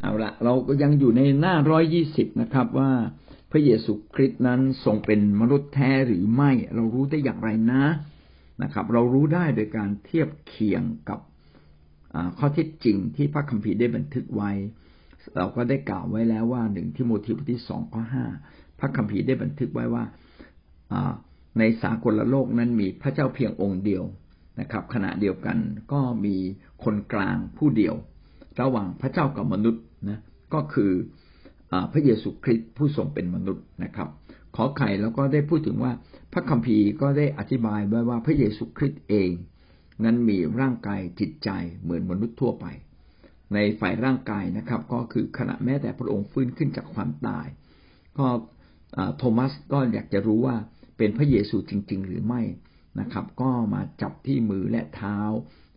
เอาละเราก็ยังอยู่ในหน้าร้อยยี่สิบนะครับ ว่าพระเยซูคริสต์นั้นทรงเป็นมนุษย์แท้หรือไม่ เรารู้ได้อย่างไรนะนะครับ เรารู้ได้โดยการเทียบเคียงกับข้อเท็จจริงที่พระคัมภีร์ได้บันทึกไว้ เราก็ได้กล่าวไว้แล้วว่าหนึ่งที่โมทีบทที่สองข้อห้าพระคัมภีร์ได้บันทึกไว้ว่าในสากลโลกนั้นมีพระเจ้าเพียงองค์เดียวนะครับ ขณะเดียวกันก็มีคนกลางผู้เดียว ระหว่างพระเจ้ากับมนุษย์นะก็คือพระเยซูคริสต์ผู้ทรงเป็นมนุษย์นะครับ ขอไข่แล้วก็ได้พูดถึงว่าพระคัมภีร์ก็ได้อธิบายไว้ว่าพระเยซูคริสต์เอง นั้นมีร่างกายจิตใจเหมือนมนุษย์ทั่วไป ในฝ่ายร่างกายนะครับ ก็คือขณะแม้แต่พระองค์ฟื้นขึ้นจากความตาย ก็โทมัสก็อยากจะรู้ว่าเป็นพระเยซูจริง ๆ หรือไม่นะครับ ก็มาจับที่มือและเท้า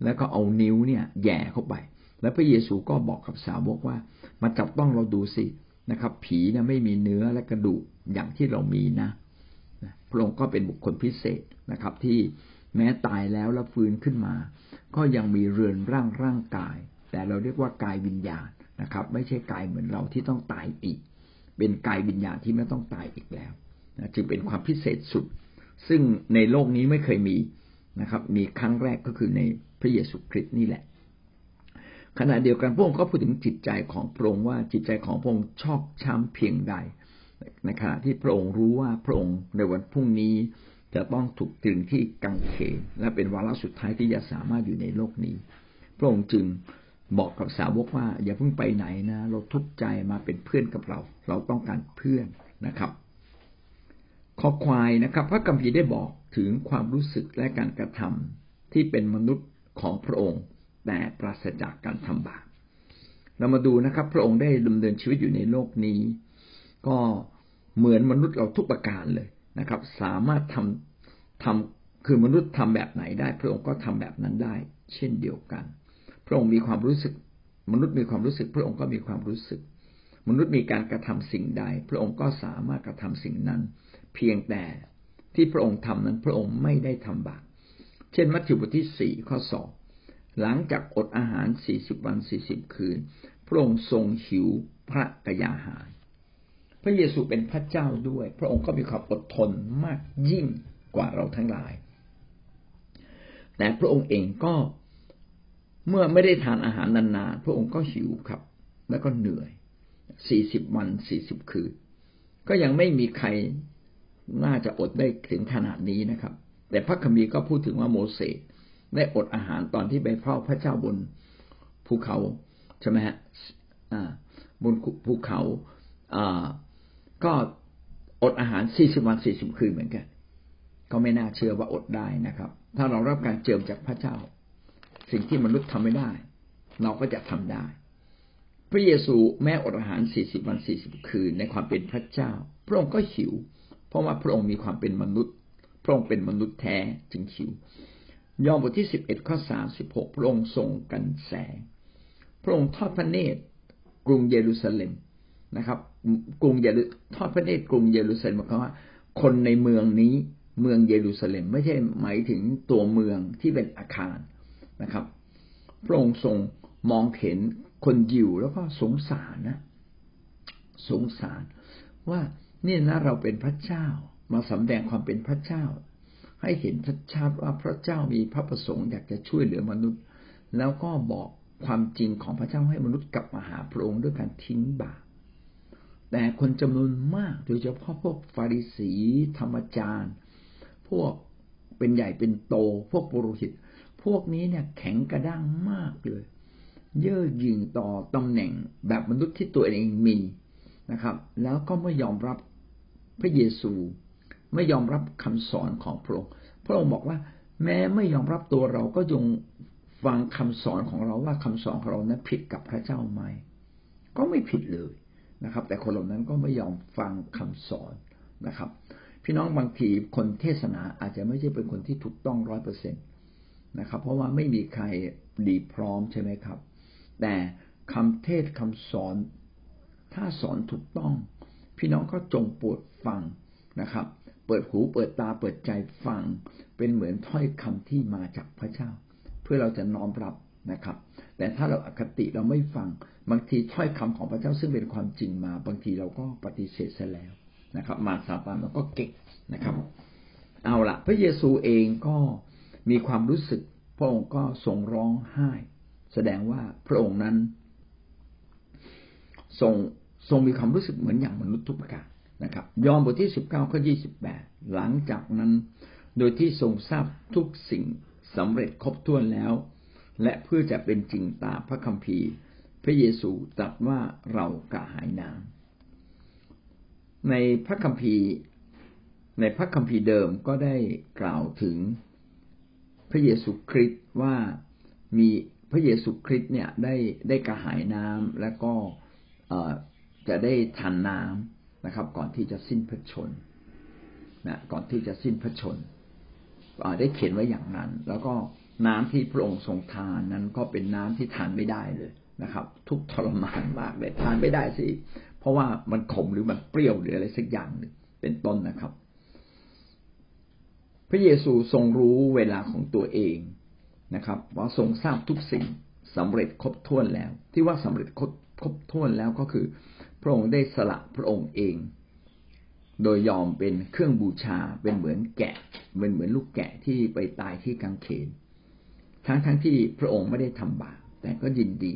แล้วก็เอานิ้วเนี่ยแย่เข้าไป แล้วพระเยซูก็บอกกับสาวกว่ามาจับต้องเราดูสินะครับ ผีเนี่ยไม่มีเนื้อและกระดูกอย่างที่เรามีนะพระองค์ก็เป็นบุคคลพิเศษนะครับ ที่แม้ตายแล้วแล้วฟื้นขึ้นมา ก็ยังมีเรือนร่างร่างกาย แต่เราเรียกว่ากายวิญญาณนะครับ ไม่ใช่กายเหมือนเราที่ต้องตายอีก เป็นกายวิญญาณที่ไม่ต้องตายอีกแล้วนะจึงเป็นความพิเศษสุด ซึ่งในโลกนี้ไม่เคยมีนะครับ มีครั้งแรกก็คือในพระเยซูคริสต์นี่แหละ ขณะเดียวกันพระองค์ก็พูดถึงจิตใจของพระองค์ว่าจิตใจของพระองค์ชอกช้ำเพียงใดในขณะที่พระองค์รู้ว่าพระองค์ในวันพรุ่งนี้จะต้องถูกตรึงที่กังเขนและเป็นวาระสุดท้ายที่จะสามารถอยู่ในโลกนี้ พระองค์จึงบอกกับสาวกว่า อย่าเพิ่งไปไหนนะ เราทุกข์ใจมาเป็นเพื่อนกับเรา เราต้องการเพื่อนนะครับข้อควายนะครับ พระกัมพีได้บอกถึงความรู้สึกและการกระทำที่เป็นมนุษย์ของพระองค์ แต่ปราศจากการทำบาปเรามาดูนะครับ พระองค์ได้ดำเนินชีวิตอยู่ในโลกนี้ ก็เหมือนมนุษย์เราทุกประการเลยนะครับ สามารถทำทำคือมนุษย์ทำแบบไหนได้ พระองค์ก็ทำแบบนั้นได้ เช่นเดียวกัน พระองค์มีความรู้สึก มนุษย์มีความรู้สึก พระองค์ก็มีความรู้สึก มนุษย์มีการกระทำสิ่งใด พระองค์ก็สามารถกระทำสิ่งนั้น เพียงแต่ที่พระองค์ทำนั้น พระองค์ไม่ได้ทำบาปเช่นมัทธิวบทที่สี่ข้อสอง หลังจากอดอาหารสี่สิบวันสี่สิบคืน พระองค์ทรงหิวพระกยาหาร พระเยซูเป็นพระเจ้าด้วย พระองค์ก็มีความอดทนมากยิ่งกว่าเราทั้งหลาย แต่พระองค์เองก็เมื่อไม่ได้ทานอาหารนานๆ พระองค์ก็หิวครับ แล้วก็เหนื่อยสี่สิบวันสี่สิบคืน ก็ยังไม่มีใครน่าจะอดได้ถึงขนาดนี้นะครับ แต่พระคัมภีร์ก็พูดถึงว่าโมเสส ได้อดอาหารตอนที่ไปเฝ้าพระเจ้าบนภูเขาใช่ไหมฮะบนภูเขาก็อดอาหารสี่สิบวันสี่สิบคืนเหมือนกัน ก็ไม่น่าเชื่อว่าอดได้นะครับ ถ้าเรารับการเจิมจากพระเจ้า สิ่งที่มนุษย์ทำไม่ได้ เราก็จะทำได้ พระเยซูแม้อดอาหารสี่สิบวันสี่สิบคืนในความเป็นพระเจ้า พระองค์ก็หิว เพราะว่าพระองค์มีความเป็นมนุษย์ พระองค์เป็นมนุษย์แท้จึงหิว ยอห์นบทที่สิบเอ็ดข้อสามสิบหกพระองค์ทรงกันแสง พระองค์ทอดพระเนตรกรุงเยรูซาเล็มนะครับ กรุงเยรูทอดพระเนตรกรุงเยรูซาเล็มหมายความว่า คนในเมืองนี้เมืองเยรูซาเล็ม ไม่ใช่หมายถึงตัวเมืองที่เป็นอาคารนะครับ พระองค์ทรงมองเห็นคนยิวแล้วก็สงสารนะ สงสารว่าเนี่ยนะเราเป็นพระเจ้ามาสำแดงความเป็นพระเจ้า ให้เห็นชัดๆว่าพระเจ้ามีพระประสงค์อยากจะช่วยเหลือมนุษย์ แล้วก็บอกความจริงของพระเจ้าให้มนุษย์กลับมาหาพระองค์ด้วยการทิ้งบาปแต่คนจำนวนมากโดยเฉพาะพวกฟาริสีธรรมจารย์ พวกเป็นใหญ่เป็นโต พวกปุโรหิต พวกนี้เนี่ยแข็งกระด้างมากเลย เย่อหยิ่งต่อตำแหน่งแบบมนุษย์ที่ตัวเองมีนะครับ แล้วก็ไม่ยอมรับพระเยซู ไม่ยอมรับคำสอนของพระองค์ พระองค์บอกว่า แม้ไม่ยอมรับตัวเราก็ยงฟังคำสอนของเราว่าคำสอนของเรานั้นผิดกับพระเจ้าไหม ก็ไม่ผิดเลยนะครับ แต่คนเหล่านั้นก็ไม่ยอมฟังคำสอนนะครับ พี่น้องบางทีคนเทศนาอาจจะไม่ใช่เป็นคนที่ถูกต้องร้อยเปอร์เซ็นตนะครับ เพราะว่าไม่มีใครดีพร้อมใช่ไหมครับ แต่คำเทศคำสอนถ้าสอนถูกต้อง พี่น้องก็จงปวดฟังนะครับ ปิดหูเปิดตาเปิดใจฟัง เป็นเหมือนถ้อยคำที่มาจากพระเจ้า เพื่อเราจะน้อมรับนะครับ แต่ถ้าเราอคติเราไม่ฟัง บางทีถ้อยคำของพระเจ้าซึ่งเป็นความจริงมา บางทีเราก็ปฏิเสธซะแล้วนะครับ มาสาบานเราก็เก่งนะครับ เอาละพระเยซูเองก็มีความรู้สึก พระองค์ก็ทรงร้องไห้ แสดงว่าพระองค์นั้นทรงทรงมีความรู้สึกเหมือนอย่างมนุษย์ทุกประการ นะครับ ยอห์นบทที่สิบเก้าข้อยี่สิบแปดหลังจากนั้น โดยที่ทรงทราบทุกสิ่งสำเร็จครบถ้วนแล้ว และเพื่อจะเป็นจริงตามพระคัมภีร์ พระเยซูตรัสว่าเรากระหายน้ำในพระคัมภีร์ ในพระคัมภีร์เดิมก็ได้กล่าวถึงพระเยซูคริสต์ว่ามีพระเยซูคริสต์เนี่ยได้ได้กระหายน้ำและก็จะได้ทานน้ำ นะครับ ก่อนที่จะสิ้นพระชนนะก่อนที่จะสิ้นพระชนได้เขียนไว้อย่างนั้น แล้วก็น้ำที่พระองค์ทรงทานนั้นก็เป็นน้ำที่ทานไม่ได้เลยนะครับ ทุกทรมานมากเลยทานไม่ได้สิเพราะว่ามันขมหรือมันเปรี้ยวหรืออะไรสักอย่างหนึ่งเป็นต้นนะครับ พระเยซูทรงรู้เวลาของตัวเองนะครับว่าทรงทราบทุกสิ่งสำเร็จครบถ้วนแล้ว ที่ว่าสำเร็จครบครบถ้วนแล้วก็คือ พระองค์ได้สละพระองค์เอง โดยยอมเป็นเครื่องบูชาเป็นเหมือนแกะเป็นเหมือนลูกแกะที่ไปตายที่กางเขน ทั้งทั้งที่พระองค์ไม่ได้ทำบาปแต่ก็ยินดี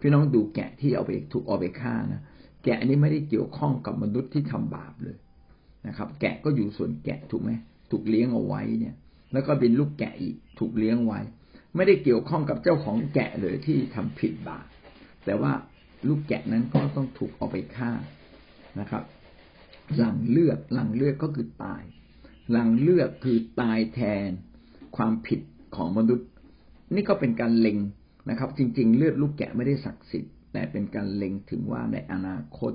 พี่น้องดูแกะที่เอาไปถูกเอาไปฆ่านะแกะนี้ไม่ได้เกี่ยวข้องกับมนุษย์ที่ทำบาปเลยนะครับ แกะก็อยู่ส่วนแกะถูกไหมถูกเลี้ยงเอาไว้เนี่ย แล้วก็เป็นลูกแกะอีกถูกเลี้ยงไว้ ไม่ได้เกี่ยวข้องกับเจ้าของแกะเลยที่ทำผิดบาปแต่ว่า ลูกแกะนั้นก็ต้องถูกเอาไปฆ่านะครับ หลังเลือดหลังเลือดก็คือตาย หลังเลือดคือตายแทนความผิดของมนุษย์ นี่ก็เป็นการเล็งนะครับ จริง ๆ เลือดลูกแกะไม่ได้ศักดิ์สิทธิ์แต่เป็นการเล็งถึงว่าในอนาคต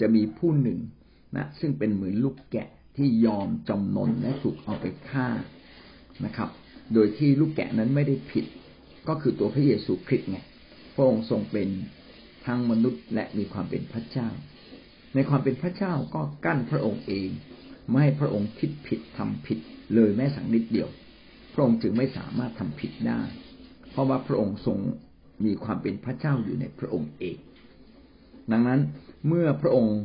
จะมีผู้หนึ่งนะซึ่งเป็นเหมือนลูกแกะที่ยอมจำนนและถูกเอาไปฆ่านะครับ โดยที่ลูกแกะนั้นไม่ได้ผิด ก็คือตัวพระเยซูคริสต์ไงพระองค์ทรงเป็น ทั้งมนุษย์และมีความเป็นพระเจ้า ในความเป็นพระเจ้าก็กั้นพระองค์เอง ไม่ให้พระองค์คิดผิดทำผิด เลยแม้สักนิดเดียว พระองค์จึงไม่สามารถทำผิดได้ เพราะว่าพระองค์ทรงมีความเป็นพระเจ้าอยู่ในพระองค์เอง ดังนั้นเมื่อพระองค์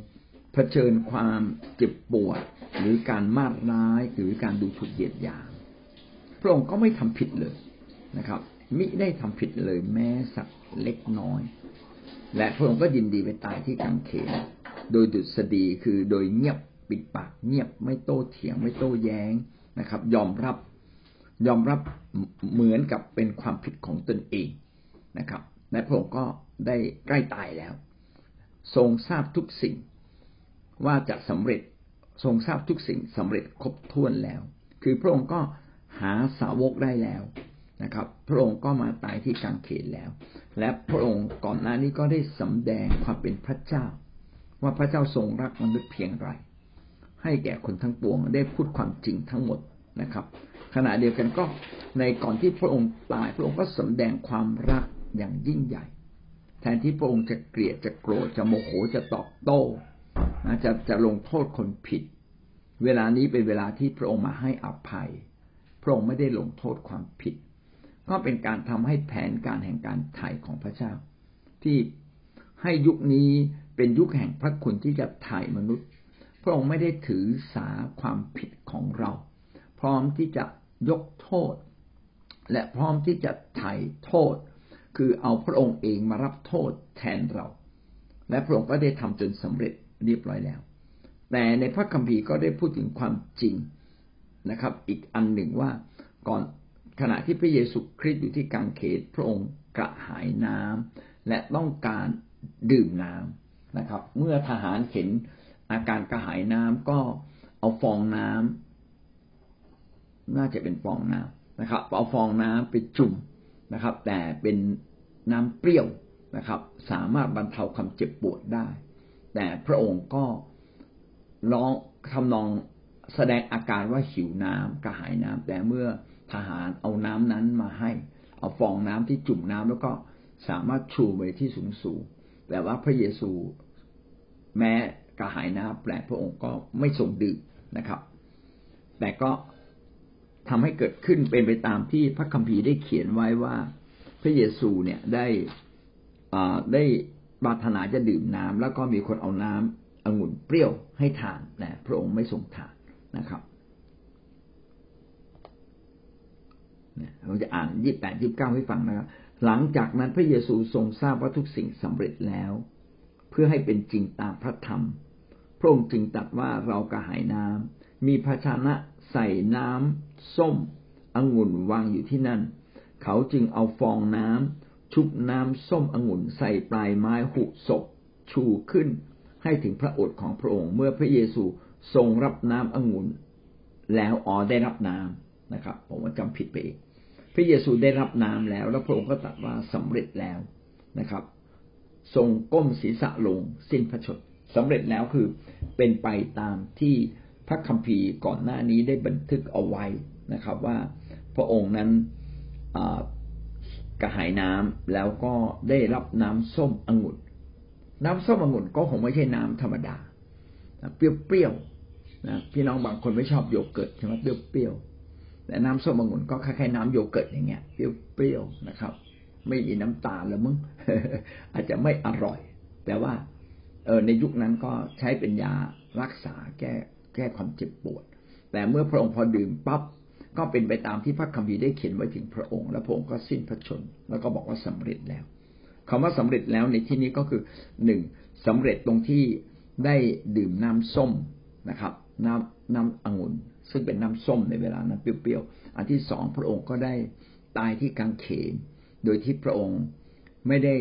เผชิญความเจ็บปวดหรือการมาดร้ายหรือการดูถูกเหยียดหยามพระองค์ก็ไม่ทำผิดเลยนะครับ มิได้ทำผิดเลยแม้สักเล็กน้อย และพระองค์ก็ยินดีไปตายที่กางเขนโดยดุษฎีคือโดยเงียบปิดปากเงียบไม่โต้เถียงไม่โต้แย้งนะครับ ยอมรับยอมรับเหมือนกับเป็นความผิดของตนเองนะครับและพระองค์ก็ได้ใกล้ตายแล้ว ทรงทราบทุกสิ่งว่าจะสำเร็จทรงทราบทุกสิ่งสำเร็จครบถ้วนแล้ว คือพระองค์ก็หาสาวกได้แล้ว นะครับ พระองค์ก็มาตายที่กางเขนแล้ว และพระองค์ก่อนหน้านี้ก็ได้สำแดงความเป็นพระเจ้า ว่าพระเจ้าทรงรักมนุษย์เพียงไร ให้แก่คนทั้งปวงได้พูดความจริงทั้งหมดนะครับ ขณะเดียวกันก็ในก่อนที่พระองค์ตาย พระองค์ก็สำแดงความรักอย่างยิ่งใหญ่ แทนที่พระองค์จะเกลียดจะโกรธจะโมโหจะตอบโต้จะจะลงโทษคนผิด เวลานี้เป็นเวลาที่พระองค์มาให้อภัย พระองค์ไม่ได้ลงโทษความผิด ก็เป็นการทำให้แผนการแห่งการไถ่ของพระเจ้า ที่ให้ยุคนี้เป็นยุคแห่งพระคุณที่จะไถ่มนุษย์ พระองค์ไม่ได้ถือสาความผิดของเรา พร้อมที่จะยกโทษ และพร้อมที่จะไถ่โทษ คือเอาพระองค์เองมารับโทษแทนเรา และพระองค์ก็ได้ทำจนสำเร็จเรียบร้อยแล้ว แต่ในพระคัมภีร์ก็ได้พูดถึงความจริงนะครับ อีกอันหนึ่งว่าก่อน ขณะที่พระเยซูคริสต์อยู่ที่กางเขนพระองค์กระหายน้ำและต้องการดื่มน้ำนะครับ เมื่อทหารเห็นอาการกระหายน้ำก็เอาฟองน้ำน่าจะเป็นฟองน้ำนะครับ เอาฟองน้ำไปจุ่มนะครับ แต่เป็นน้ำเปรี้ยวนะครับ สามารถบรรเทาความเจ็บปวดได้ แต่พระองค์ก็ร้องทำนองแสดงอาการว่าหิวน้ำกระหายน้ำแต่เมื่อ ทหารเอาน้ำนั้นมาให้ เอาฟองน้ำที่จุ่มน้ำแล้วก็สามารถชูไปที่สูงสูงแต่ว่าพระเยซูแม้กระหายน้ำแปลพระองค์ก็ไม่ทรงดื่มนะครับ แต่ก็ทำให้เกิดขึ้นเป็นไปตามที่พระคัมภีร์ได้เขียนไว้ว่า พระเยซูเนี่ยได้ได้ปรารถนาจะดื่มน้ำแล้วก็มีคนเอาน้ำองุ่นเปรี้ยวให้ทานแต่พระองค์ไม่ทรงทานนะครับ เราจะอ่านยี่แปดยี่บเก้าให้ฟังนะครับหลังจากนั้นพระเยซูทรงทราบว่าทุกสิ่งสำเร็จแล้ว เพื่อให้เป็นจริงตามพระธรรม พระองค์จึงตรัสว่าเรากระหายน้ำมีภาชนะใส่น้ำส้มองุ่นวางอยู่ที่นั่น เขาจึงเอาฟองน้ำชุบน้ำส้มองุ่นใส่ปลายไม้หุศกชูขึ้น ให้ถึงพระโอษฐ์ของพระองค์เมื่อพระเยซูทรงรับน้ำองุ่นแล้วอ๋อได้รับน้ำ นะครับ ผมว่าจำผิดไปเองพระเยซูได้รับน้ำแล้ว แล้วพระองค์ก็ตรัสว่าสำเร็จแล้วนะครับ ทรงก้มศีรษะลงสิ้นพระชนสำเร็จแล้วคือเป็นไปตามที่พระคัมภีร์ก่อนหน้านี้ได้บันทึกเอาไว้นะครับ ว่าพระองค์นั้นกระหายน้ำแล้วก็ได้รับน้ำส้มองุ่นน้ำส้มองุ่นก็คงไม่ใช่น้ำธรรมดาเปรี้ยวๆนะพี่น้องบางคนไม่ชอบโยเกิร์ตใช่ไหมเปรี้ยว แต่น้ำส้มองุ่นก็คล้ายๆน้ำโยเกิร์ตอย่างเงี้ยเปรี้ยวๆนะครับ ไม่มีน้ำตาลแล้วมึงอาจจะไม่อร่อย แต่ว่า เออในยุคนั้นก็ใช้เป็นยารักษาแก้แก้ความเจ็บปวด แต่เมื่อพระองค์พอดื่มปั๊บก็เป็นไปตามที่พระคัมภีร์ได้เขียนไว้ถึงพระองค์ และพระองค์ก็สิ้นพระชน แล้วก็บอกว่าสำเร็จแล้วคำว่าสำเร็จแล้วในที่นี้ก็คือหนึ่งสำเร็จตรงที่ได้ดื่มน้ำส้มนะครับ น้ำน้ำองุ่น ซึ่งเป็นน้ำส้มในเวลานั้นเปรี้ยวๆ อันที่สองพระองค์ก็ได้ตายที่กางเขน โดยที่พระองค์ไม่ได้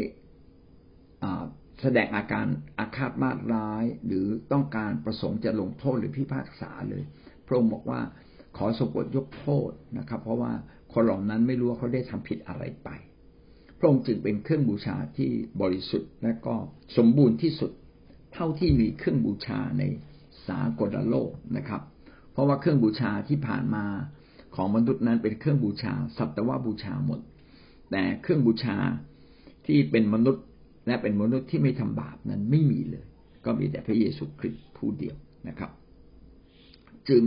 แสดงอาการอาฆาตมาดร้าย หรือต้องการประสงค์จะลงโทษหรือพิพากษาเลย พระองค์บอกว่าขอสมบทยกโทษนะครับ เพราะว่าคนเหล่านั้นไม่รู้ว่าเขาได้ทำผิดอะไรไป พระองค์จึงเป็นเครื่องบูชาที่บริสุทธิ์และก็สมบูรณ์ที่สุด เท่าที่มีเครื่องบูชาในสากลโลกนะครับ เพราะว่าเครื่องบูชาที่ผ่านมาของมนุษย์นั้นเป็นเครื่องบูชาสัตวบูชาหมด แต่เครื่องบูชาที่เป็นมนุษย์และเป็นมนุษย์ที่ไม่ทำบาปนั้นไม่มีเลย ก็มีแต่พระเยซูคริสต์ผู้เดียวนะครับ จึง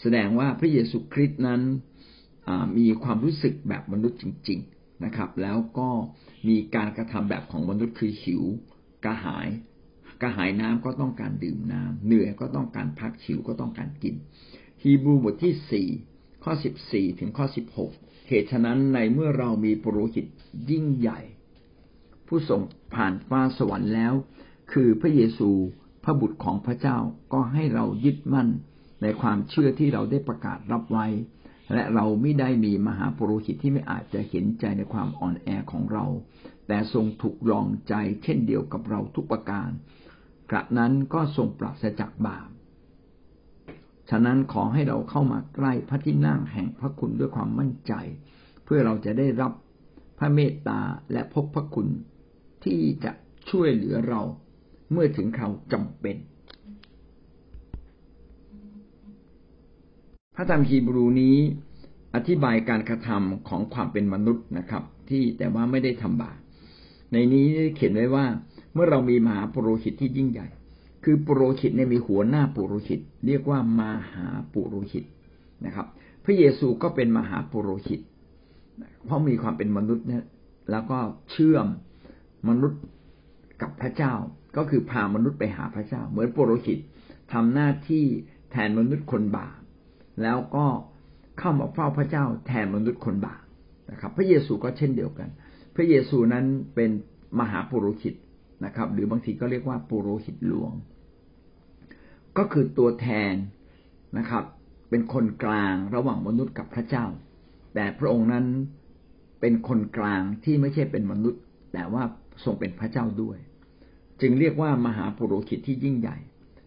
แสดงว่าพระเยซูคริสต์นั้นมีความรู้สึกแบบมนุษย์จริง ๆนะครับ แล้วก็มีการกระทำแบบของมนุษย์คือหิวกระหาย กระหายน้ำก็ต้องการดื่มน้ำเหนื่อยก็ต้องการพักหิวก็ต้องการกิน ฮีบรูบทที่สี่ข้อสิบสี่ถึงข้อสิบหกเหตุฉะนั้นในเมื่อเรามีปุโรหิตยิ่งใหญ่ ผู้ทรงผ่านฟ้าสวรรค์แล้ว คือพระเยซูพระบุตรของพระเจ้าก็ให้เรายึดมั่นในความเชื่อที่เราได้ประกาศรับไว้ และเราไม่ได้มีมหาปุโรหิตที่ไม่อาจจะเห็นใจในความอ่อนแอของเรา แต่ทรงถูกลองใจเช่นเดียวกับเราทุกประการ กระนั้นก็ทรงปราศจากบาป ฉะนั้นขอให้เราเข้ามาใกล้พระที่นั่งแห่งพระคุณด้วยความมั่นใจ เพื่อเราจะได้รับพระเมตตาและพบพระคุณที่จะช่วยเหลือเราเมื่อถึงคราวจำเป็น พระธรรมฮีบรูนี้อธิบายการกระทำของความเป็นมนุษย์นะครับ ที่แต่ว่าไม่ได้ทำบาปในนี้เขียนไว้ว่า เมื่อเรามีมหาปุโรหิตที่ยิ่งใหญ่ คือปุโรหิตเนี่ยมีหัวหน้าปุโรหิต เรียกว่ามหาปุโรหิตนะครับ พระเยซูก็เป็นมหาปุโรหิต เพราะมีความเป็นมนุษย์เนี่ยแล้วก็เชื่อมมนุษย์กับพระเจ้า ก็คือพามนุษย์ไปหาพระเจ้า เหมือนปุโรหิตทำหน้าที่แทนมนุษย์คนบาปแล้วก็เข้ามาเฝ้าพระเจ้าแทนมนุษย์คนบาปนะครับ พระเยซูก็เช่นเดียวกัน พระเยซูนั้นเป็นมหาปุโรหิต นะครับ หรือบางทีก็เรียกว่าปุโรหิตหลวง ก็คือตัวแทนนะครับ เป็นคนกลางระหว่างมนุษย์กับพระเจ้า แต่พระองค์นั้นเป็นคนกลางที่ไม่ใช่เป็นมนุษย์ แต่ว่าทรงเป็นพระเจ้าด้วย จึงเรียกว่ามหาปุโรหิตที่ยิ่งใหญ่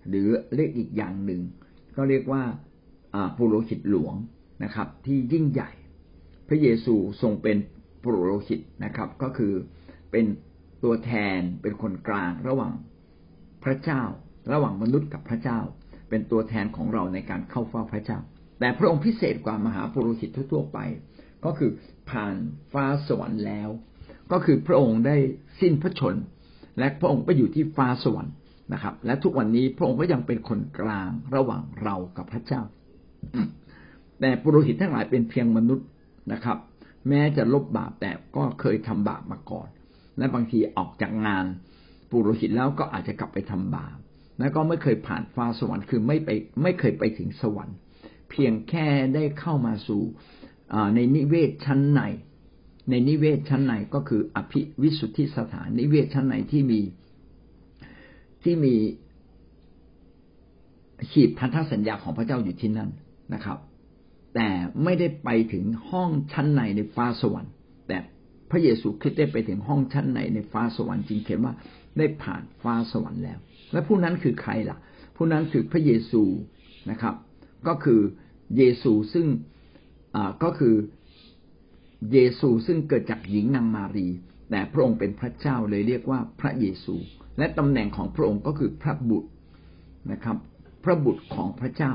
หรือเรียกอีกอย่างหนึ่ง ก็เรียกว่าปุโรหิตหลวงนะครับ ที่ยิ่งใหญ่ พระเยซูทรงเป็นปุโรหิตนะครับ ก็คือเป็น ตัวแทนเป็นคนกลางระหว่างพระเจ้า ระหว่างมนุษย์กับพระเจ้า เป็นตัวแทนของเราในการเข้าเฝ้าพระเจ้า แต่พระองค์พิเศษกว่ามหาปุโรหิตทั่วไป ก็คือผ่านฟ้าสวรรค์แล้ว ก็คือพระองค์ได้สิ้นพระชน และพระองค์ก็อยู่ที่ฟ้าสวรรค์นะครับ และทุกวันนี้พระองค์ก็ยังเป็นคนกลางระหว่างเรากับพระเจ้า แต่ปุโรหิตทั้งหลายเป็นเพียงมนุษย์นะครับ แม้จะลบบาปแต่ก็เคยทำบาปมาก่อน และบางทีออกจากงานปุโรหิตแล้วก็อาจจะกลับไปทำบาปแล้วก็ไม่เคยผ่านฟ้าสวรรค์คือไม่ไปไม่เคยไปถึงสวรรค์ เพียงแค่ได้เข้ามาสู่ในนิเวศชั้นใน ในนิเวศชั้นในก็คืออภิวิสุทธิสถานนิเวศชั้นในที่มีที่มีขีดพันธสัญญาของพระเจ้าอยู่ที่นั่นนะครับ แต่ไม่ได้ไปถึงห้องชั้นในในฟ้าสวรรค์ พระเยซูคริสต์ได้ไปถึงห้องชั้นในในฟ้าสวรรค์จริงเขียนว่าได้ผ่านฟ้าสวรรค์แล้ว และผู้นั้นคือใครล่ะ ผู้นั้นคือพระเยซูนะครับ ก็คือเยซูซึ่งก็คือเยซูซึ่งเกิดจากหญิงนางมารี แต่พระองค์เป็นพระเจ้าเลยเรียกว่าพระเยซู และตำแหน่งของพระองค์ก็คือพระบุตรนะครับ พระบุตรของพระเจ้า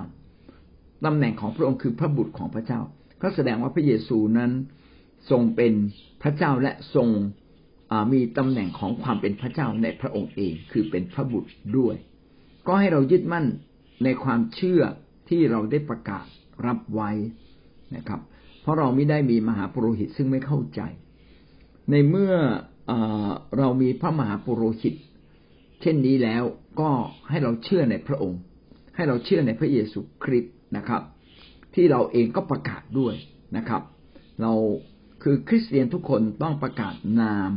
ตำแหน่งของพระองค์คือพระบุตรของพระเจ้า ก็แสดงว่าพระเยซูนั้น ทรงเป็นพระเจ้าและทรงมีตำแหน่งของความเป็นพระเจ้าในพระองค์เองคือเป็นพระบุตรด้วย ก็ให้เรายึดมั่นในความเชื่อที่เราได้ประกาศรับไว้นะครับ เพราะเราไม่ได้มีมหาปุโรหิตซึ่งไม่เข้าใจ ในเมื่ออเรามีพระมหาปุโรหิต เช่นนี้แล้วก็ให้เราเชื่อในพระองค์ ให้เราเชื่อในพระเยซูคริสต์นะครับ ที่เราเองก็ประกาศด้วยนะครับ เรา คือคริสเตียนทุกคนต้องประกาศนาม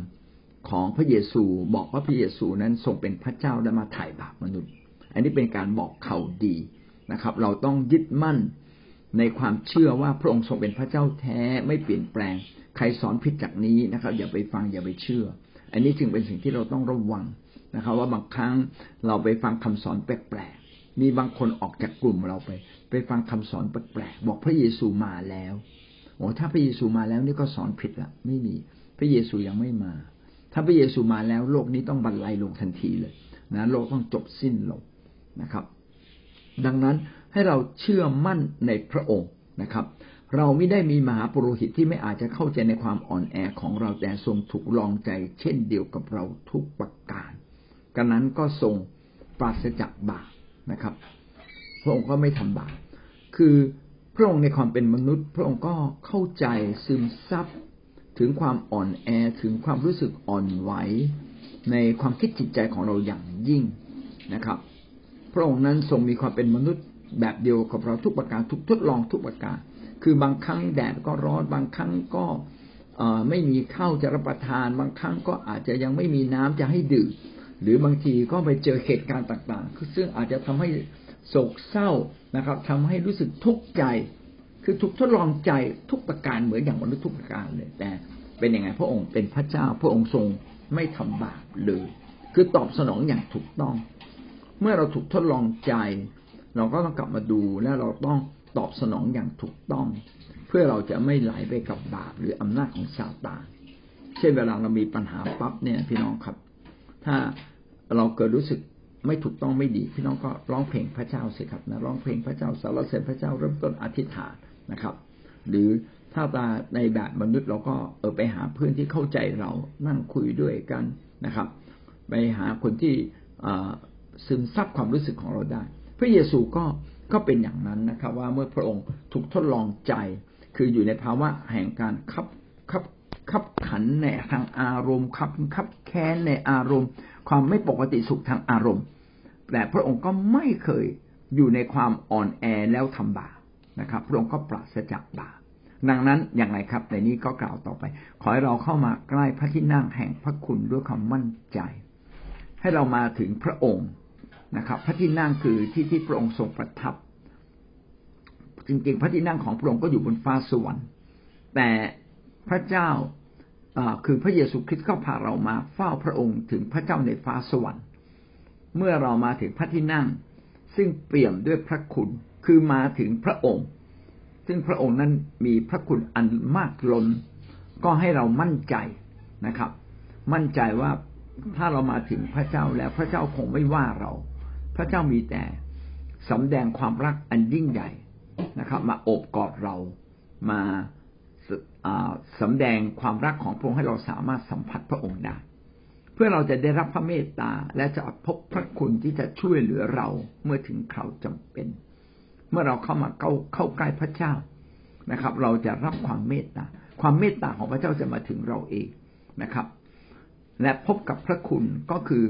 ของพระเยซู บอกว่าพระเยซูนั้นทรงเป็นพระเจ้าและมาไถ่บาปมนุษย์ อันนี้เป็นการบอกข่าวดีนะครับ เราต้องยึดมั่นในความเชื่อว่าพระองค์ทรงเป็นพระเจ้าแท้ไม่เปลี่ยนแปลง ใครสอนผิดจากนี้นะครับ อย่าไปฟังอย่าไปเชื่อ อันนี้จึงเป็นสิ่งที่เราต้องระวังนะครับ ว่าบางครั้งเราไปฟังคำสอนแปลกๆมีบางคนออกจากกลุ่มเราไป ไปฟังคำสอนแปลกๆบอกพระเยซูมาแล้ว โอ้ถ้าพระเยซูมาแล้วนี่ก็สอนผิดละไม่มี พระเยซูยังไม่มา ถ้าพระเยซูมาแล้วโลกนี้ต้องบรรลัยลงทันทีเลยนะโลกต้องจบสิ้นลงนะครับ ดังนั้นให้เราเชื่อมั่นในพระองค์นะครับ เราไม่ได้มีมหาปุโรหิตที่ไม่อาจจะเข้าใจในความอ่อนแอของเราแต่ทรงถูกลองใจ เช่นเดียวกับเราทุกประการกันนั้นก็ทรงปราศจากบาปนะครับ พระองค์ก็ไม่ทำบาปคือ พระองค์ในความเป็นมนุษย์ พระองค์ก็เข้าใจซึมซับถึงความอ่อนแอถึงความรู้สึกอ่อนไหวในความคิดจิตใจของเราอย่างยิ่งนะครับ พระองค์นั้นทรงมีความเป็นมนุษย์แบบเดียวกับเราทุกประการทุกทดลองทุกประการคือบางครั้งแดดก็ร้อนบางครั้งก็ไม่มีข้าวจะรับประทาน บางครั้งก็อาจจะยังไม่มีน้ำจะให้ดื่มหรือบางทีก็ไปเจอเหตุการณ์ต่างๆซึ่งอาจจะทำให้ โศกเศร้านะครับทำให้รู้สึกทุกข์ใจ คือถูกทดลองใจทุกประการเหมือนอย่างมนุษย์ทุกประการเลย แต่เป็นยังไงพระองค์เป็นพระเจ้า พระองค์ทรงไม่ทำบาปเลยคือตอบสนองอย่างถูกต้อง เมื่อเราถูกทดลองใจ เราก็ต้องกลับมาดูและเราต้องตอบสนองอย่างถูกต้อง เพื่อเราจะไม่ไหลไปกับบาปหรืออำนาจของซาตานเช่นเวลาเรามีปัญหาปั๊บเนี่ยพี่น้องครับ ถ้าเราเกิดรู้สึก ไม่ถูกต้องไม่ดีพี่น้องก็ร้องเพลงพระเจ้าสิครับนะร้องเพลงพระเจ้าสารเสด็จพระเจ้าเริ่มต้นอธิษฐานนะครับ หรือถ้าตาในแบบมนุษย์เราก็เออไปหาเพื่อนที่เข้าใจเรานั่งคุยด้วยกันนะครับ ไปหาคนที่ซึมซับความรู้สึกของเราได้ พระเยซูก็ก็เป็นอย่างนั้นนะครับ ว่าเมื่อพระองค์ถูกทดลองใจ คืออยู่ในภาวะแห่งการขับขับ ขับขันในทางอารมณ์ขับขับแค้นในอารมณ์ ความไม่ปกติสุขทางอารมณ์ แต่พระองค์ก็ไม่เคยอยู่ในความอ่อนแอแล้วทำบาปนะครับ พระองค์ก็ปราศจากบาปดังนั้นอย่างไรครับในนี้ก็กล่าวต่อไป ขอให้เราเข้ามาใกล้พระที่นั่งแห่งพระคุณด้วยความมั่นใจ ให้เรามาถึงพระองค์นะครับ พระที่นั่งคือที่ที่พระองค์ทรงประทับ จริงๆ พระที่นั่งของพระองค์ก็อยู่บนฟ้าสวรรค์แต่ พระเจ้าคือพระเยซูคริสต์ก็พาเรามาเฝ้าพระองค์ถึงพระเจ้าในฟ้าสวรรค์ เมื่อเรามาถึงพระที่นั่ง ซึ่งเปี่ยมด้วยพระคุณคือมาถึงพระองค์ ซึ่งพระองค์นั้นมีพระคุณอันมากล้น ก็ให้เรามั่นใจนะครับ มั่นใจว่าถ้าเรามาถึงพระเจ้าแล้วพระเจ้าคงไม่ว่าเรา พระเจ้ามีแต่สำแดงความรักอันยิ่งใหญ่นะครับ มาโอบกอดเรามา สำแดงความรักของพระองค์ให้เราสามารถสัมผัสพระองค์ได้เพื่อเราจะได้รับพระเมตตาและจะพบพระคุณที่จะช่วยเหลือเราเมื่อถึงคราวจำเป็น เมื่อเราเข้ามาเข้าเข้าใกล้พระเจ้านะครับ เราจะรับความเมตตา ความเมตตาของพระเจ้าจะมาถึงเราเองนะครับ และพบกับพระคุณก็คือ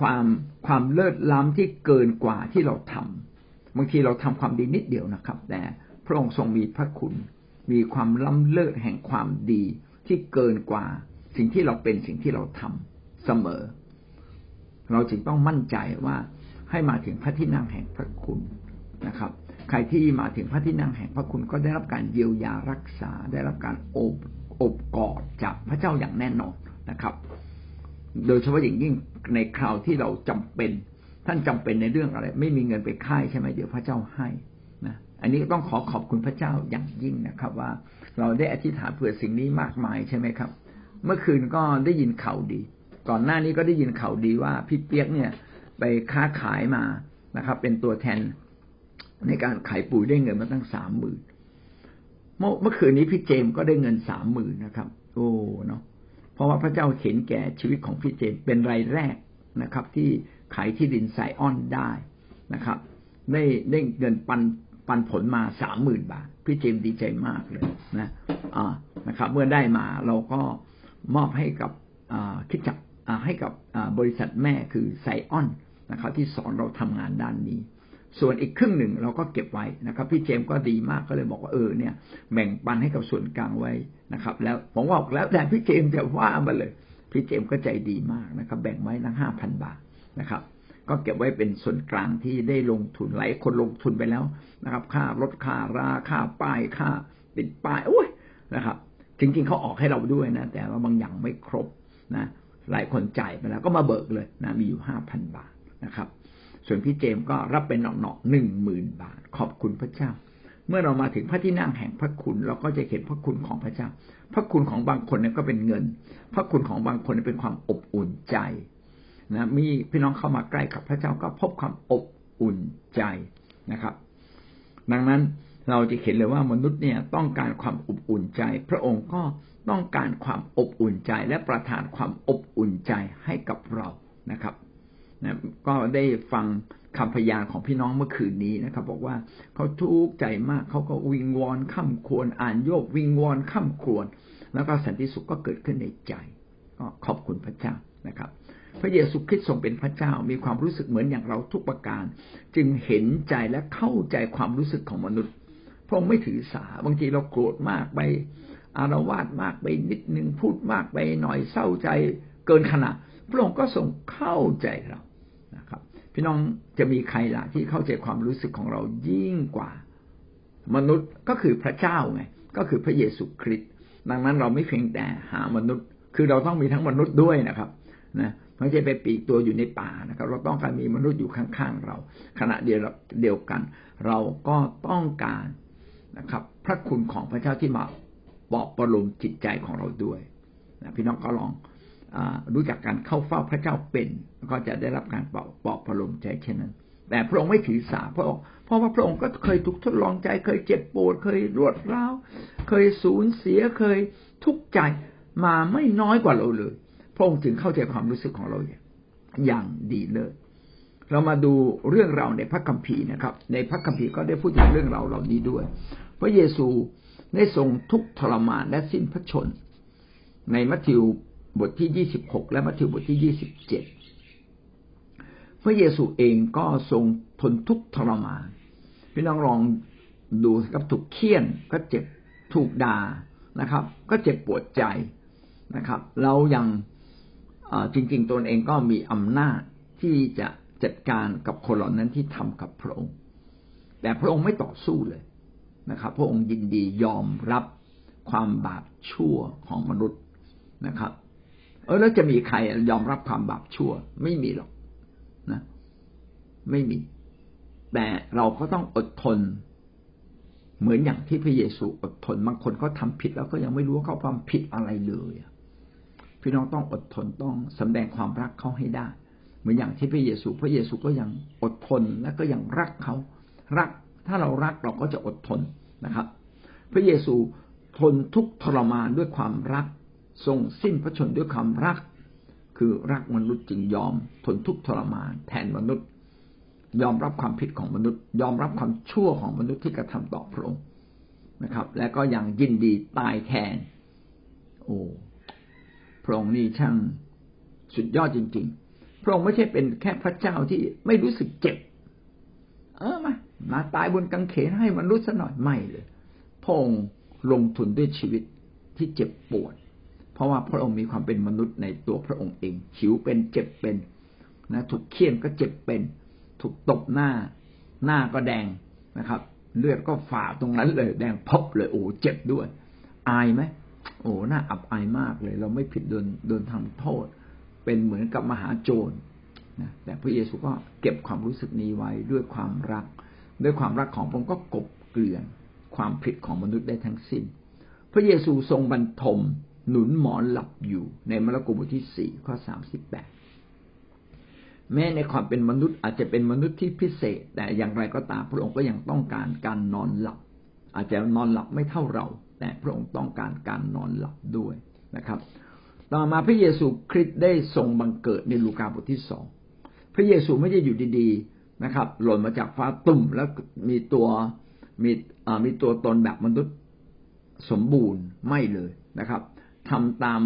ความความเลิศล้ำที่เกินกว่าที่เราทำบางทีเราทำความดีนิดเดียวนะครับ แต่พระองค์ทรงมีพระคุณ มีความล้ำเลิศแห่งความดีที่เกินกว่า สิ่งที่เราเป็นสิ่งที่เราทำเสมอ เราจึงต้องมั่นใจว่าให้มาถึงพระที่นั่งแห่งพระคุณนะครับ ใครที่มาถึงพระที่นั่งแห่งพระคุณก็ได้รับการเยียวยารักษา ได้รับการอบอบกอดจากพระเจ้าอย่างแน่นอนนะครับ โดยเฉพาะอย่างยิ่งในคราวที่เราจำเป็น ท่านจำเป็นในเรื่องอะไร ไม่มีเงินไปค่ายใช่ไหมเดี๋ยวพระเจ้าให้ อันนี้ต้องขอขอบคุณพระเจ้าอย่างยิ่งนะครับ ว่าเราได้อธิษฐานเผื่อสิ่งนี้มากมายใช่ไหมครับ เมื่อคืนก็ได้ยินข่าวดี ก่อนหน้านี้ก็ได้ยินข่าวดีว่าพี่เปียกเนี่ยไปค้าขายมานะครับ เป็นตัวแทนในการขายปุ๋ยได้เงินมาตั้งสามหมื่นเมื่อคืนนี้พี่เจมก็ได้เงินสามหมื่นนะครับ โอ้เนาะเพราะว่าพระเจ้าเห็นแก่ชีวิตของพี่เจมเป็นรายแรกนะครับ ที่ขายที่ดินไซออนได้นะครับ ได้ได้เงินปัน ปันผลมาสามหมื่นบาท พี่เจมดีใจมากเลยนะอ่านะครับ เมื่อได้มาเราก็มอบให้กับคิดจักให้กับบริษัทแม่คือไซออนนะครับ ที่สอนเราทำงานด้านนี้ ส่วนอีกครึ่งหนึ่งเราก็เก็บไว้นะครับ พี่เจมก็ดีมากก็เลยบอกว่าเออเนี่ยแบ่งปันให้กับส่วนกลางไว้นะครับ แล้วผมบอกแล้วแต่พี่เจมจะว่ามาเลย พี่เจมก็ใจดีมากนะครับ แบ่งไว้ทั้งห้าพันบาทนะครับ ก็เก็บไว้เป็นส่วนกลางที่ได้ลงทุนหลายคนลงทุนไปแล้วนะครับ ค่ารถค่าราค่าป้ายค่าติดป้ายโอ้ยนะครับ จริงๆเขาออกให้เราด้วยนะ แต่ว่าบางอย่างไม่ครบนะหลายคนจ่ายไปแล้วก็มาเบิกเลยนะมีอยู่ห้าพันบาทนะครับ ส่วนพี่เจมก็รับเป็นหนอกๆหนึ่งหมื่นบาท ขอบคุณพระเจ้า เมื่อเรามาถึงพระที่นั่งแห่งพระคุณ เราก็จะเห็นพระคุณของพระเจ้า พระคุณของบางคนเนี่ยก็เป็นเงิน พระคุณของบางคนเป็นความอบอุ่นใจ นะมีพี่น้องเข้ามาใกล้กับพระเจ้าก็พบความอบอุ่นใจนะครับ ดังนั้นเราจะเห็นเลยว่ามนุษย์เนี่ยต้องการความอบอุ่นใจ พระองค์ก็ต้องการความอบอุ่นใจและประทานความอบอุ่นใจให้กับเรานะครับนะก็ได้ฟังคำพยานของพี่น้องเมื่อคืนนี้นะครับ บอกว่าเขาทุกข์ใจมากเขาก็วิงวอนข้ามควรอ่านโยบวิงวอนข้ามควร แล้วก็สันติสุขก็เกิดขึ้นในใจ ก็ขอบคุณพระเจ้านะครับ พระเยซูคริสต์ทรงเป็นพระเจ้ามีความรู้สึกเหมือนอย่างเราทุกประการ จึงเห็นใจและเข้าใจความรู้สึกของมนุษย์ พระองค์ไม่ถือสาบางทีเราโกรธมากไปอารวาสมากไปนิดนึงพูดมากไปหน่อยเศร้าใจเกินขนาดพระองค์ก็ทรงเข้าใจเรานะครับ พี่น้องจะมีใครล่ะที่เข้าใจความรู้สึกของเรายิ่งกว่า มนุษย์ก็คือพระเจ้าไงก็คือพระเยซูคริสต์ดังนั้นเราไม่เพียงแต่หามนุษย์ คือเราต้องมีทั้งมนุษย์ด้วยนะครับนะ ไม่ใช่ไปปีกตัวอยู่ในป่านะครับ เราต้องการมีมนุษย์อยู่ข้างๆเรา ขณะเดียวเดียวกัน เราก็ต้องการนะครับ พระคุณของพระเจ้าที่มาปลอบประโลมจิตใจของเราด้วยนะพี่น้องก็ลองอรู้จักการเข้าเฝ้าพระเจ้าเป็น ก็จะได้รับการปลอบปลอบประโลมใจเช่นนั้น แต่พระองค์ไม่ถือสาพระองค์เพราะว่าพระองค์ก็เคยถูกทดลองใจ เคยเจ็บปวดเคยรวดร้าวเคยสูญเสียเคยทุกข์ใจมาไม่น้อยกว่าเราเลย พระองค์จึงเข้าใจความรู้สึกของเราอย่างดีเลยเรามาดูเรื่องราวในพระคัมภีร์นะครับ ในพระคัมภีร์ก็ได้พูดถึงเรื่องราวเหล่านี้ด้วย พระเยซูได้ทรงทุกทรมานและสิ้นพระชน ในมัทธิวบทที่ยี่สิบหกและมัทธิวบทที่ยี่สิบเจ็ดพระเยซูเองก็ทรงทนทุกทรมานพี่น้องลองดูครับถูกเคี่ยนก็เจ็บถูกด่านะครับ ก็เจ็บปวดใจนะครับ เรายัง จริงๆตนเองก็มีอำนาจที่จะจัดการกับคนเหล่านั้นที่ทำกับพระองค์ แต่พระองค์ไม่ต่อสู้เลยนะครับ พระองค์ยินดียอมรับความบาปชั่วของมนุษย์นะครับ เออแล้วจะมีใครยอมรับความบาปชั่ว ไม่มีหรอกนะ ไม่มี แต่เราก็ต้องอดทน เหมือนอย่างที่พระเยซูอดทนบางคนเขาทาผิดแล้วก็ยังไม่รู้ว่าเขาทำผิดอะไรเลย พี่น้องต้องอดทนต้องสำแดงความรักเขาให้ได้ เหมือนอย่างที่พระเยซู พระเยซูก็ยังอดทนและก็ยังรักเขารัก ถ้าเรารักเราก็จะอดทนนะครับ พระเยซูทนทุกทรมานด้วยความรัก ทรงสิ้นพระชนด้วยความรัก คือรักมนุษย์จึงยอม ทนทุกทรมาน แทนมนุษย์ ยอมรับความผิดของมนุษย์ ยอมรับความชั่วของมนุษย์ที่กระทำต่อพระองค์นะครับ และก็ยังยินดีตายแทน โอ้ พระองค์นี่ช่างสุดยอดจริง ๆ พระองค์ไม่ใช่เป็นแค่พระเจ้าที่ไม่รู้สึกเจ็บ เออมามาตายบนกังเขนให้มันรู้สหน่อยไม่เลยพระองค์ลงทุนด้วยชีวิตที่เจ็บปวด เพราะว่าพระองค์มีความเป็นมนุษย์ในตัวพระองค์เอง หิวเป็นเจ็บเป็นนะถูกเคี่ยนก็เจ็บเป็น ถูกตบหน้า หน้าก็แดงนะครับ เลือดก็ฝ่าตรงนั้นเลย แดงพบเลยโอ้เจ็บด้วย อายไหม โอ้หน่าอับอายมากเลย เราไม่ผิดโดนโดนทำโทษ เป็นเหมือนกับมหาโจรนะแต่พระเยซูก็เก็บความรู้สึกนี้ไว้ด้วยความรัก ด้วยความรักของพระองค์ก็กบเกลื่อนความผิดของมนุษย์ได้ทั้งสิ้น พระเยซูทรงบรรทมหนุนหมอนหลับอยู่ในมรกุบทที่สี่ข้อสามสิบแปดแม้ในความเป็นมนุษย์อาจจะเป็นมนุษย์ที่พิเศษ แต่อย่างไรก็ตามพระองค์ก็ยังต้องการการนอนหลับ อาจจะนอนหลับไม่เท่าเรา แต่พระองค์ต้องการการนอนหลับด้วยนะครับ ต่อมาพระเยซูคริสต์ได้ทรงบังเกิดในลูกาบทที่สองพระเยซูไม่ได้อยู่ดีๆนะครับ หล่นมาจากฟ้าตุ่มแล้วมีตัวมีมีตัวตนแบบมนุษย์สมบูรณ์ไม่เลยนะครับทำตาม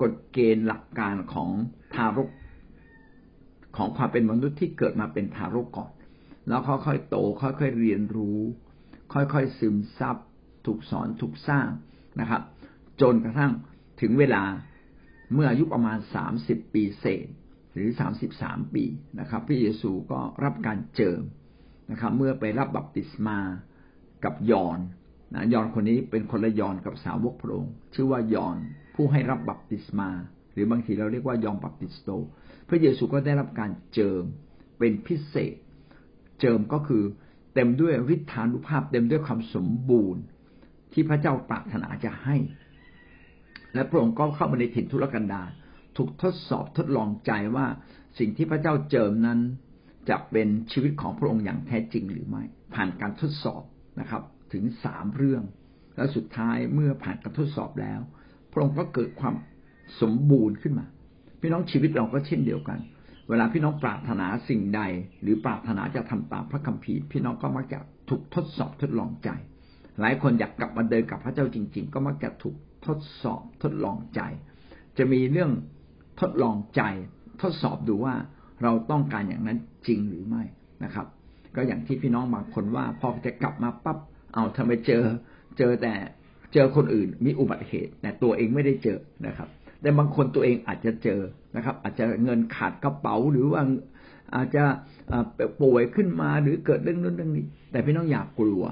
กฎเกณฑ์หลักการของทารกของความเป็นมนุษย์ที่เกิดมาเป็นทารกก่อน แล้วค่อยๆโตค่อยๆเรียนรู้ ค่อยๆซึมซับถูกสอนถูกสร้างนะครับ จนกระทั่งถึงเวลาเมื่ออายุประมาณสามสิบปีเศษ หรือสามสิบสามปีนะครับพระเยซูก็รับการเจิมนะครับ เมื่อไปรับบัพติศมากับยอนนะยอนคนนี้เป็นคนละยอนกับสาวกพระองค์ชื่อว่ายอนผู้ให้รับบัพติศมา หรือบางทีเราเรียกว่ายอนบัพติสโต พระเยซูก็ได้รับการเจิมเป็นพิเศษ เจิมก็คือ เต็มด้วยฤทธานุภาพ เต็มด้วยความสมบูรณ์ที่พระเจ้าปรารถนาจะให้ และพระองค์ก็เข้ามาในถิ่นทุรกันดารถูกทดสอบทดลองใจว่าสิ่งที่พระเจ้าเจิมนั้น จะเป็นชีวิตของพระองค์อย่างแท้จริงหรือไม่ ผ่านการทดสอบนะครับ ถึงสามเรื่อง และสุดท้ายเมื่อผ่านการทดสอบแล้ว พระองค์ก็เกิดความสมบูรณ์ขึ้นมาพี่น้องชีวิตเราก็เช่นเดียวกัน เวลาพี่น้องปรารถนาสิ่งใด หรือปรารถนาจะทำตามพระคัมภีร์ พี่น้องก็มักจะถูกทดสอบทดลองใจ หลายคนอยากกลับมาเดินกับพระเจ้าจริง ๆ ก็มักจะถูกทดสอบทดลองใจ จะมีเรื่องทดลองใจ ทดสอบดูว่าเราต้องการอย่างนั้นจริงหรือไม่นะครับ ก็อย่างที่พี่น้องบางคนว่าพอจะกลับมาปั๊บเอาทำไมเจอ เจอแต่เจอคนอื่นมีอุบัติเหตุ แต่ตัวเองไม่ได้เจอนะครับ แต่บางคนตัวเองอาจจะเจอนะครับ อาจจะเงินขาดกระเป๋าหรือว่าอาจจะป่วยขึ้นมาหรือเกิดเรื่องนู้นเรื่องนี้ แต่พี่น้องอย่ากกลัว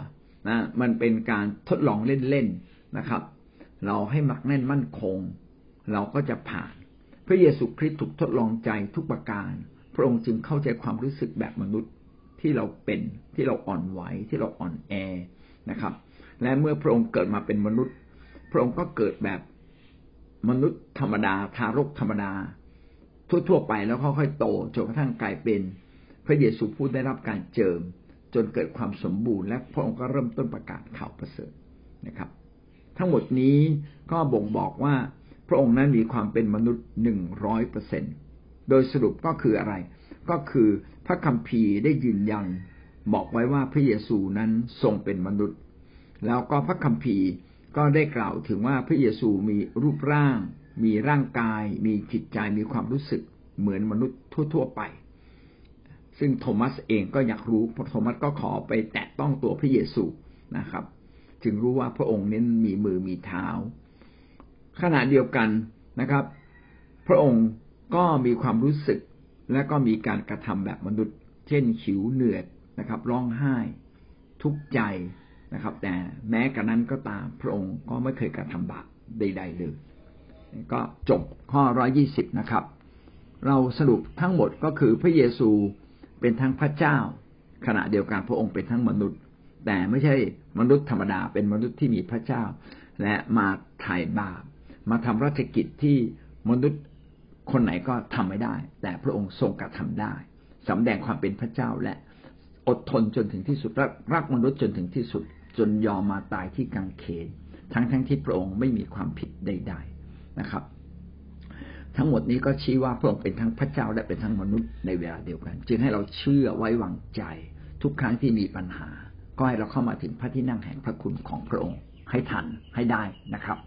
นะมันเป็นการทดลองเล่นๆนะครับ เราให้หมักแน่นมั่นคง เราก็จะผ่าน พระเยซูคริสต์ถูกทดลองใจทุกประการ พระองค์จึงเข้าใจความรู้สึกแบบมนุษย์ที่เราเป็นที่เราอ่อนไหวที่เราอ่อนแอนะครับ และเมื่อพระองค์เกิดมาเป็นมนุษย์ พระองค์ก็เกิดแบบ มนุษย์ธรรมดาทารกธรรมดา ทั่วๆไปแล้วค่อยๆโตจนกระทั่งกลายเป็นพระเยซูผู้ได้รับการเจิม จนเกิดความสมบูรณ์ และพระองค์ก็เริ่มต้นประกาศข่าวประเสริฐนะครับ ทั้งหมดนี้ก็บ่งบอกว่าพระองค์นั้นมีความเป็นมนุษย์หนึ่งร้อยเปอร์เซ็นโดยสรุปก็คืออะไร ก็คือพระคัมภีร์ได้ยืนยันบอกไว้ว่าพระเยซูนั้นทรงเป็นมนุษย์ แล้วก็พระคัมภีร์ ก็ได้กล่าวถึงว่าพระเยซูมีรูปร่าง มีร่างกาย มีจิตใจมีความรู้สึกเหมือนมนุษย์ทั่ว ๆ ไป ซึ่งโทมัสเองก็อยากรู้โทมัสก็ขอไปแตะต้องตัวพระเยซูนะครับ จึงรู้ว่าพระองค์นั้นมีมือมีเท้า ขณะเดียวกันนะครับ พระองค์ก็มีความรู้สึกและก็มีการกระทำแบบมนุษย์ เช่นหิวเหนื่อยนะครับ ร้องไห้ ทุกข์ใจ นะครับ แต่แม้กระนั้นก็ตามพระองค์ก็ไม่เคยกระทำบาปใด ๆ เลย ก็จบข้อร้อยี่สิบนะครับ เราสรุปทั้งหมดก็คือพระเยซูเป็นทั้งพระเจ้า ขณะเดียวกันพระองค์เป็นทั้งมนุษย์ แต่ไม่ใช่มนุษย์ธรรมดาเป็นมนุษย์ที่มีพระเจ้า และมาถ่ายบาปมาทำราชกิจที่มนุษย์คนไหนก็ทำไม่ได้ แต่พระองค์ทรงกระทำได้สำแดงความเป็นพระเจ้าและอดทนจนถึงที่สุดรักรักมนุษย์จนถึงที่สุด จนยอมมาตายที่กังเขน ทั้งทั้งที่พระองค์ไม่มีความผิดใด ๆนะครับ ทั้งหมดนี้ก็ชี้ว่าพระองค์เป็นทั้งพระเจ้าและเป็นทั้งมนุษย์ในเวลาเดียวกัน จึงให้เราเชื่อไว้วางใจ ทุกครั้งที่มีปัญหา ก็ให้เราเข้ามาถึงพระที่นั่งแห่งพระคุณของพระองค์ให้ทันให้ได้นะครับ